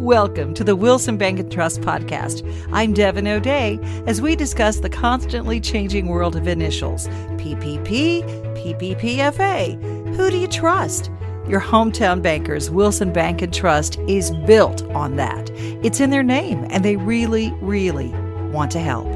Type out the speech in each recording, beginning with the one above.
Welcome to the Wilson Bank and Trust podcast. I'm Devin O'Day as we discuss the constantly changing world of initials PPP, PPPFA. Who do you trust? Your hometown bankers, Wilson Bank and Trust, is built on that. It's in their name, and they really, really want to help.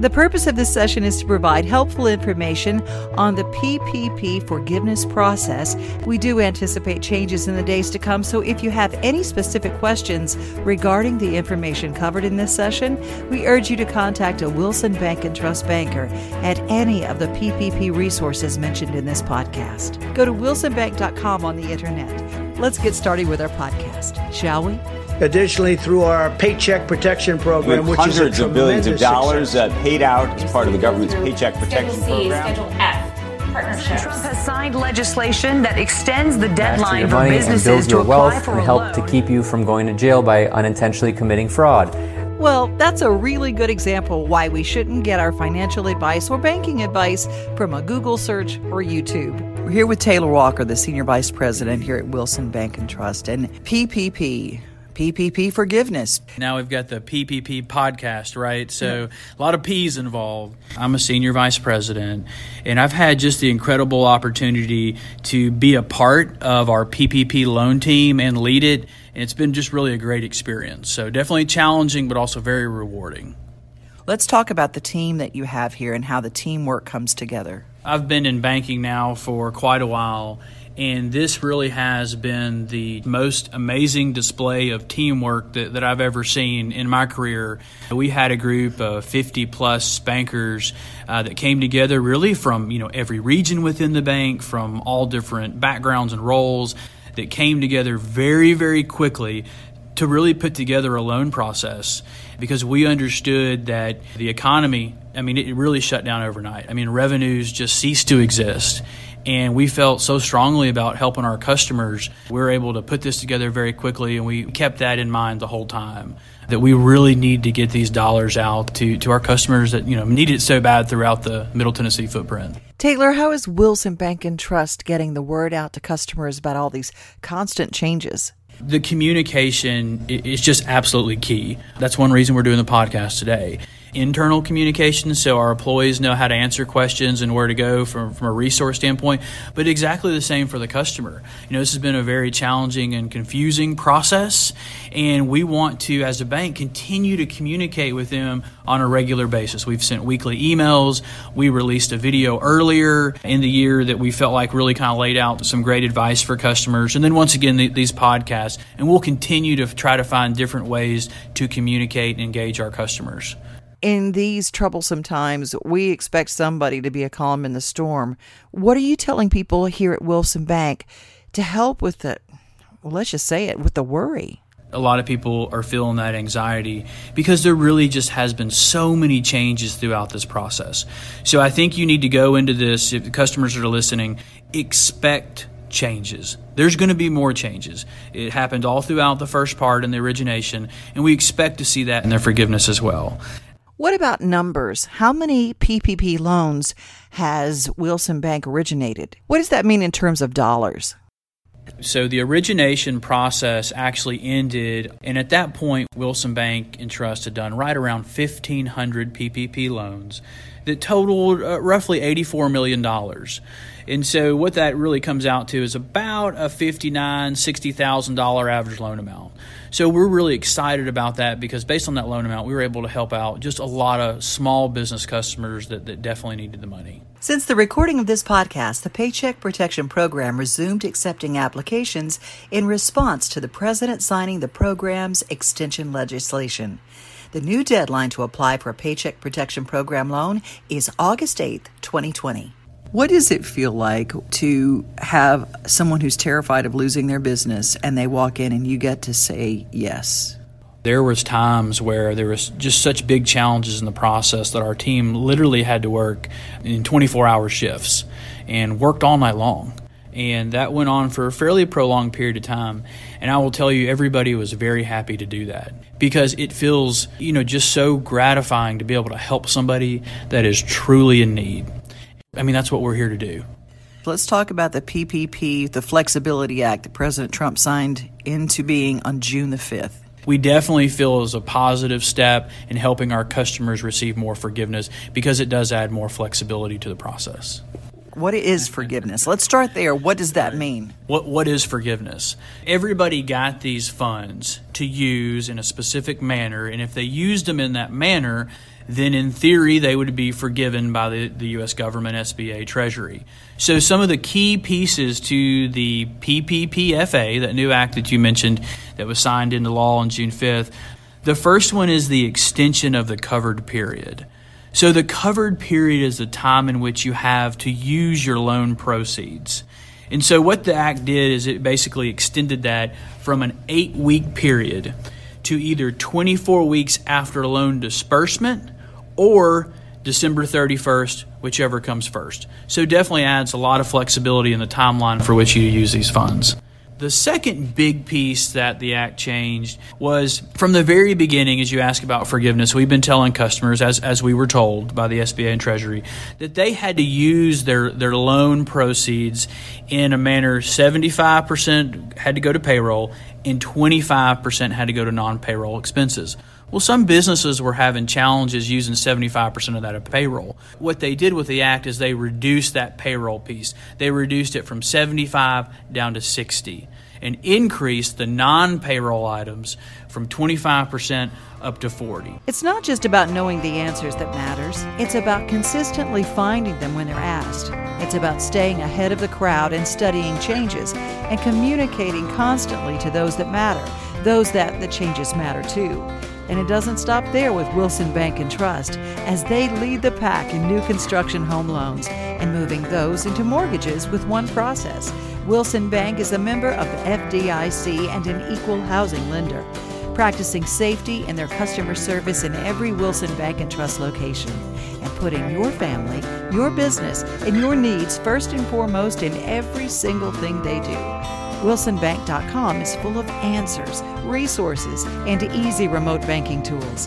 The purpose of this session is to provide helpful information on the PPP forgiveness process. We do anticipate changes in the days to come, so if you have any specific questions regarding the information covered in this session, we urge you to contact a Wilson Bank and Trust banker at any of the PPP resources mentioned in this podcast. Go to wilsonbank.com on the internet. Let's get started with our podcast, shall we? Additionally, through our Paycheck Protection Program, With which is a hundreds of billions of dollars success. uh, paid out as part of the government's Paycheck Protection Schedule C, Program. Schedule F, partnerships. Trump has signed legislation that extends the master deadline your for money and businesses build to your apply wealth for and a help loan. to keep you from going to jail by unintentionally committing fraud. Well, that's a really good example why we shouldn't get our financial advice or banking advice from a Google search or YouTube. We're here with Taylor Walker, the Senior Vice President here at Wilson Bank and Trust, and PPP. PPP forgiveness. Now we've got the PPP podcast, right? So a lot of P's involved. I'm a senior vice president, and I've had just the incredible opportunity to be a part of our PPP loan team and lead it. And it's been just really a great experience. So definitely challenging, but also very rewarding. Let's talk about the team that you have here and how the teamwork comes together. I've been in banking now for quite a while, and this really has been the most amazing display of teamwork that, that I've ever seen in my career. We had a group of 50 plus bankers uh, that came together really from you know every region within the bank, from all different backgrounds and roles, that came together very, very quickly to really put together a loan process because we understood that the economy, I mean, it really shut down overnight. I mean, revenues just ceased to exist. And we felt so strongly about helping our customers. We were able to put this together very quickly, and we kept that in mind the whole time that we really need to get these dollars out to, to our customers that you know need it so bad throughout the Middle Tennessee footprint. Taylor, how is Wilson Bank and Trust getting the word out to customers about all these constant changes? The communication is just absolutely key. That's one reason we're doing the podcast today. Internal communication, so our employees know how to answer questions and where to go from, from a resource standpoint, but exactly the same for the customer. You know, this has been a very challenging and confusing process, and we want to, as a bank, continue to communicate with them on a regular basis. We've sent weekly emails. We released a video earlier in the year that we felt like really kind of laid out some great advice for customers. And then once again, the, these podcasts. And we'll continue to try to find different ways to communicate and engage our customers. In these troublesome times, we expect somebody to be a calm in the storm. What are you telling people here at Wilson Bank to help with the, well, let's just say it, with the worry? a lot of people are feeling that anxiety because there really just has been so many changes throughout this process. So I think you need to go into this, if the customers are listening, expect changes. There's going to be more changes. It happened all throughout the first part in the origination, and we expect to see that in their forgiveness as well. What about numbers? How many PPP loans has Wilson Bank originated? What does that mean in terms of dollars? So the origination process actually ended, and at that point, Wilson Bank and Trust had done right around 1,500 PPP loans that totaled uh, roughly $84 million. And so what that really comes out to is about a $59,000, $60,000 average loan amount. So we're really excited about that because based on that loan amount, we were able to help out just a lot of small business customers that, that definitely needed the money. Since the recording of this podcast, the Paycheck Protection Program resumed accepting applications in response to the President signing the program's extension legislation. The new deadline to apply for a Paycheck Protection Program loan is August 8th, 2020. What does it feel like to have someone who's terrified of losing their business and they walk in and you get to say yes? there was times where there was just such big challenges in the process that our team literally had to work in 24 hour shifts and worked all night long. And that went on for a fairly prolonged period of time. And i will tell you everybody was very happy to do that because it feels you know just so gratifying to be able to help somebody that is truly in need i mean that's what we're here to do Let's talk about the PPP, the Flexibility Act that President Trump signed into being on June the 5th. We definitely feel is a positive step in helping our customers receive more forgiveness because it does add more flexibility to the process. What is forgiveness? Let's start there. What does that mean? What what is forgiveness? Everybody got these funds to use in a specific manner, and if they used them in that manner, then in theory they would be forgiven by the, the U.S. government, SBA, Treasury. So some of the key pieces to the PPPFA, that new act that you mentioned that was signed into law on June 5th, the first one is the extension of the covered period. So the covered period is the time in which you have to use your loan proceeds. And so what the act did is it basically extended that from an eight week period to either 24 weeks after loan disbursement or December 31st, whichever comes first. So definitely adds a lot of flexibility in the timeline for which you use these funds. The second big piece that the act changed was from the very beginning, as you ask about forgiveness, we've been telling customers, as, as we were told by the SBA and Treasury, that they had to use their, their loan proceeds in a manner 75% had to go to payroll and 25% had to go to non payroll expenses. Well, some businesses were having challenges using 75% of that of payroll. What they did with the act is they reduced that payroll piece. They reduced it from 75 down to 60 and increased the non-payroll items from 25% up to 40. It's not just about knowing the answers that matters. It's about consistently finding them when they're asked. It's about staying ahead of the crowd and studying changes and communicating constantly to those that matter, those that the changes matter to. And it doesn't stop there with Wilson Bank and Trust as they lead the pack in new construction home loans and moving those into mortgages with one process. Wilson Bank is a member of FDIC and an equal housing lender, practicing safety and their customer service in every Wilson Bank and Trust location and putting your family, your business, and your needs first and foremost in every single thing they do. WilsonBank.com is full of answers, resources, and easy remote banking tools.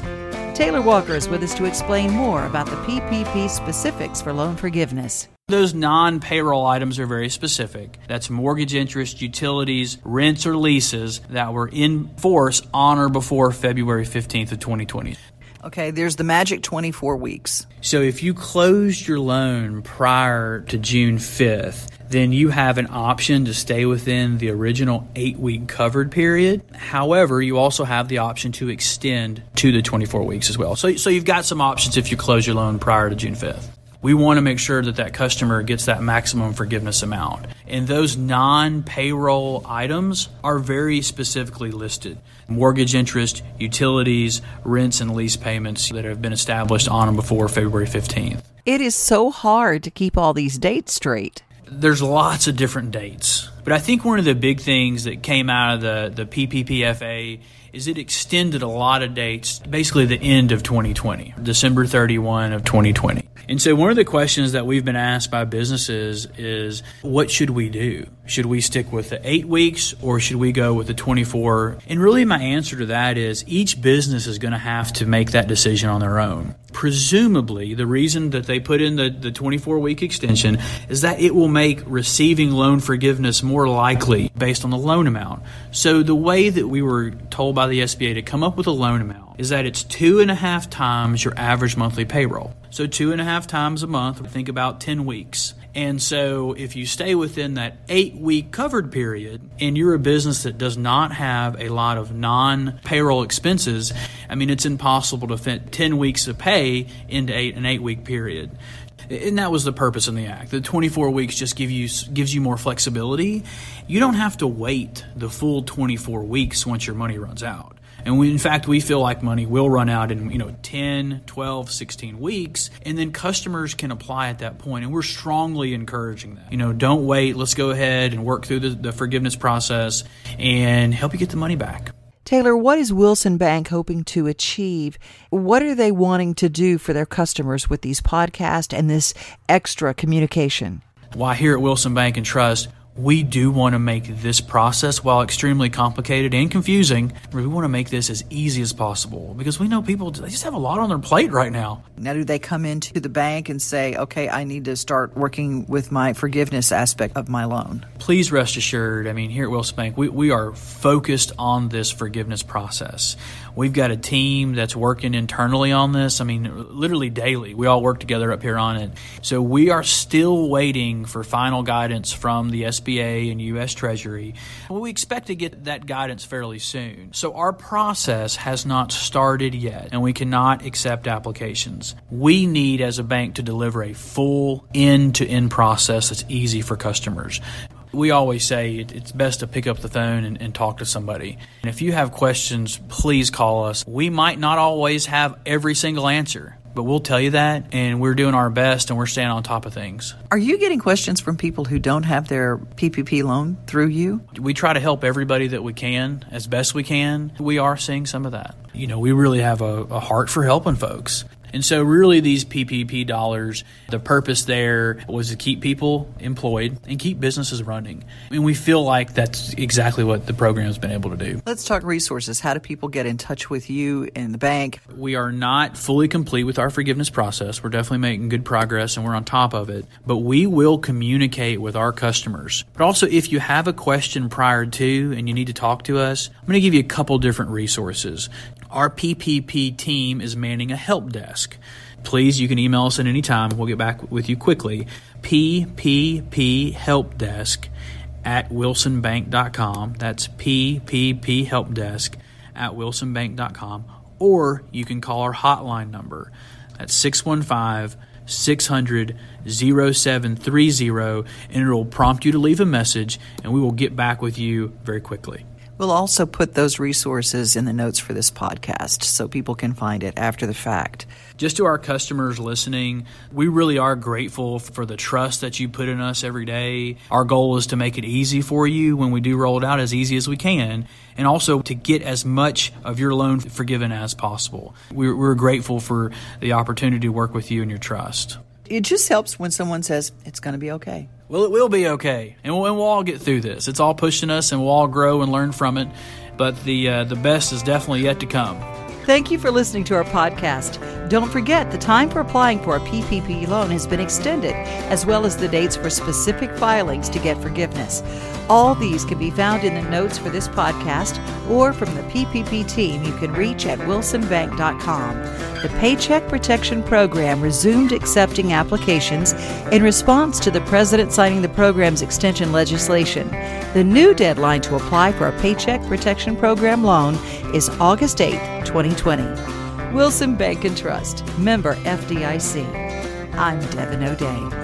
Taylor Walker is with us to explain more about the PPP specifics for loan forgiveness. Those non payroll items are very specific. That's mortgage interest, utilities, rents, or leases that were in force on or before February 15th of 2020. Okay, there's the magic 24 weeks. So if you closed your loan prior to June 5th, then you have an option to stay within the original eight week covered period. However, you also have the option to extend to the 24 weeks as well. So, so you've got some options if you close your loan prior to June 5th. We want to make sure that that customer gets that maximum forgiveness amount. And those non payroll items are very specifically listed mortgage interest, utilities, rents, and lease payments that have been established on and before February 15th. It is so hard to keep all these dates straight there's lots of different dates. But I think one of the big things that came out of the, the PPPFA is it extended a lot of dates, basically the end of 2020, December 31 of 2020. And so one of the questions that we've been asked by businesses is what should we do? Should we stick with the eight weeks or should we go with the 24? And really my answer to that is each business is going to have to make that decision on their own. Presumably, the reason that they put in the, the 24 week extension is that it will make receiving loan forgiveness more likely based on the loan amount. So the way that we were told by the SBA to come up with a loan amount is that it's two and a half times your average monthly payroll. So two and a half times a month, think about 10 weeks. And so if you stay within that eight week covered period and you're a business that does not have a lot of non payroll expenses, I mean, it's impossible to fit 10 weeks of pay into eight, an eight week period. And that was the purpose in the act. The 24 weeks just give you gives you more flexibility. You don't have to wait the full 24 weeks once your money runs out. And we, in fact, we feel like money will run out in, you know, 10, 12, 16 weeks. And then customers can apply at that point. And we're strongly encouraging that. You know, don't wait. Let's go ahead and work through the, the forgiveness process and help you get the money back. Taylor, what is Wilson Bank hoping to achieve? What are they wanting to do for their customers with these podcasts and this extra communication? Why, here at Wilson Bank and Trust, we do want to make this process, while extremely complicated and confusing, we want to make this as easy as possible because we know people they just have a lot on their plate right now. Now, do they come into the bank and say, okay, I need to start working with my forgiveness aspect of my loan? Please rest assured, I mean, here at Wilson Bank, we, we are focused on this forgiveness process. We've got a team that's working internally on this. I mean, literally daily. We all work together up here on it. So we are still waiting for final guidance from the SBA and U.S. Treasury. We expect to get that guidance fairly soon. So our process has not started yet, and we cannot accept applications. We need, as a bank, to deliver a full end to end process that's easy for customers we always say it's best to pick up the phone and, and, talk to somebody. And if you have questions, please call us. We might not always have every single answer, but we'll tell you that, and we're doing our best and we're staying on top of things. Are you getting questions from people who don't have their PPP loan through you? We try to help everybody that we can as best we can. We are seeing some of that. You know, we really have a, a heart for helping folks. And so, really, these PPP dollars, the purpose there was to keep people employed and keep businesses running. And we feel like that's exactly what the program has been able to do. Let's talk resources. How do people get in touch with you in the bank? We are not fully complete with our forgiveness process. We're definitely making good progress and we're on top of it. But we will communicate with our customers. But also, if you have a question prior to and you need to talk to us, I'm going to give you a couple different resources. Our PPP team is manning a help desk. Please, you can email us at any time. We'll get back with you quickly. PPP Help Desk at wilsonbank.com. That's PPP Help Desk at wilsonbank.com. Or you can call our hotline number. That's 615 600 0730, and it will prompt you to leave a message, and we will get back with you very quickly. We'll also put those resources in the notes for this podcast so people can find it after the fact. Just to our customers listening, we really are grateful for the trust that you put in us every day. Our goal is to make it easy for you when we do roll it out as easy as we can, and also to get as much of your loan forgiven as possible. We're, we're grateful for the opportunity to work with you and your trust. It just helps when someone says it's going to be okay. Well, it will be okay, and we'll, and we'll, all get through this. It's all pushing us, and we'll all grow and learn from it. But the uh, the best is definitely yet to come. Thank you for listening to our podcast. Don't forget the time for applying for a PPP loan has been extended, as well as the dates for specific filings to get forgiveness. All these can be found in the notes for this podcast or from the PPP team you can reach at wilsonbank.com. The Paycheck Protection Program resumed accepting applications in response to the President signing the program's extension legislation. The new deadline to apply for a Paycheck Protection Program loan is August 8, 2020. Wilson Bank and Trust, member FDIC. I'm Devin O'Day.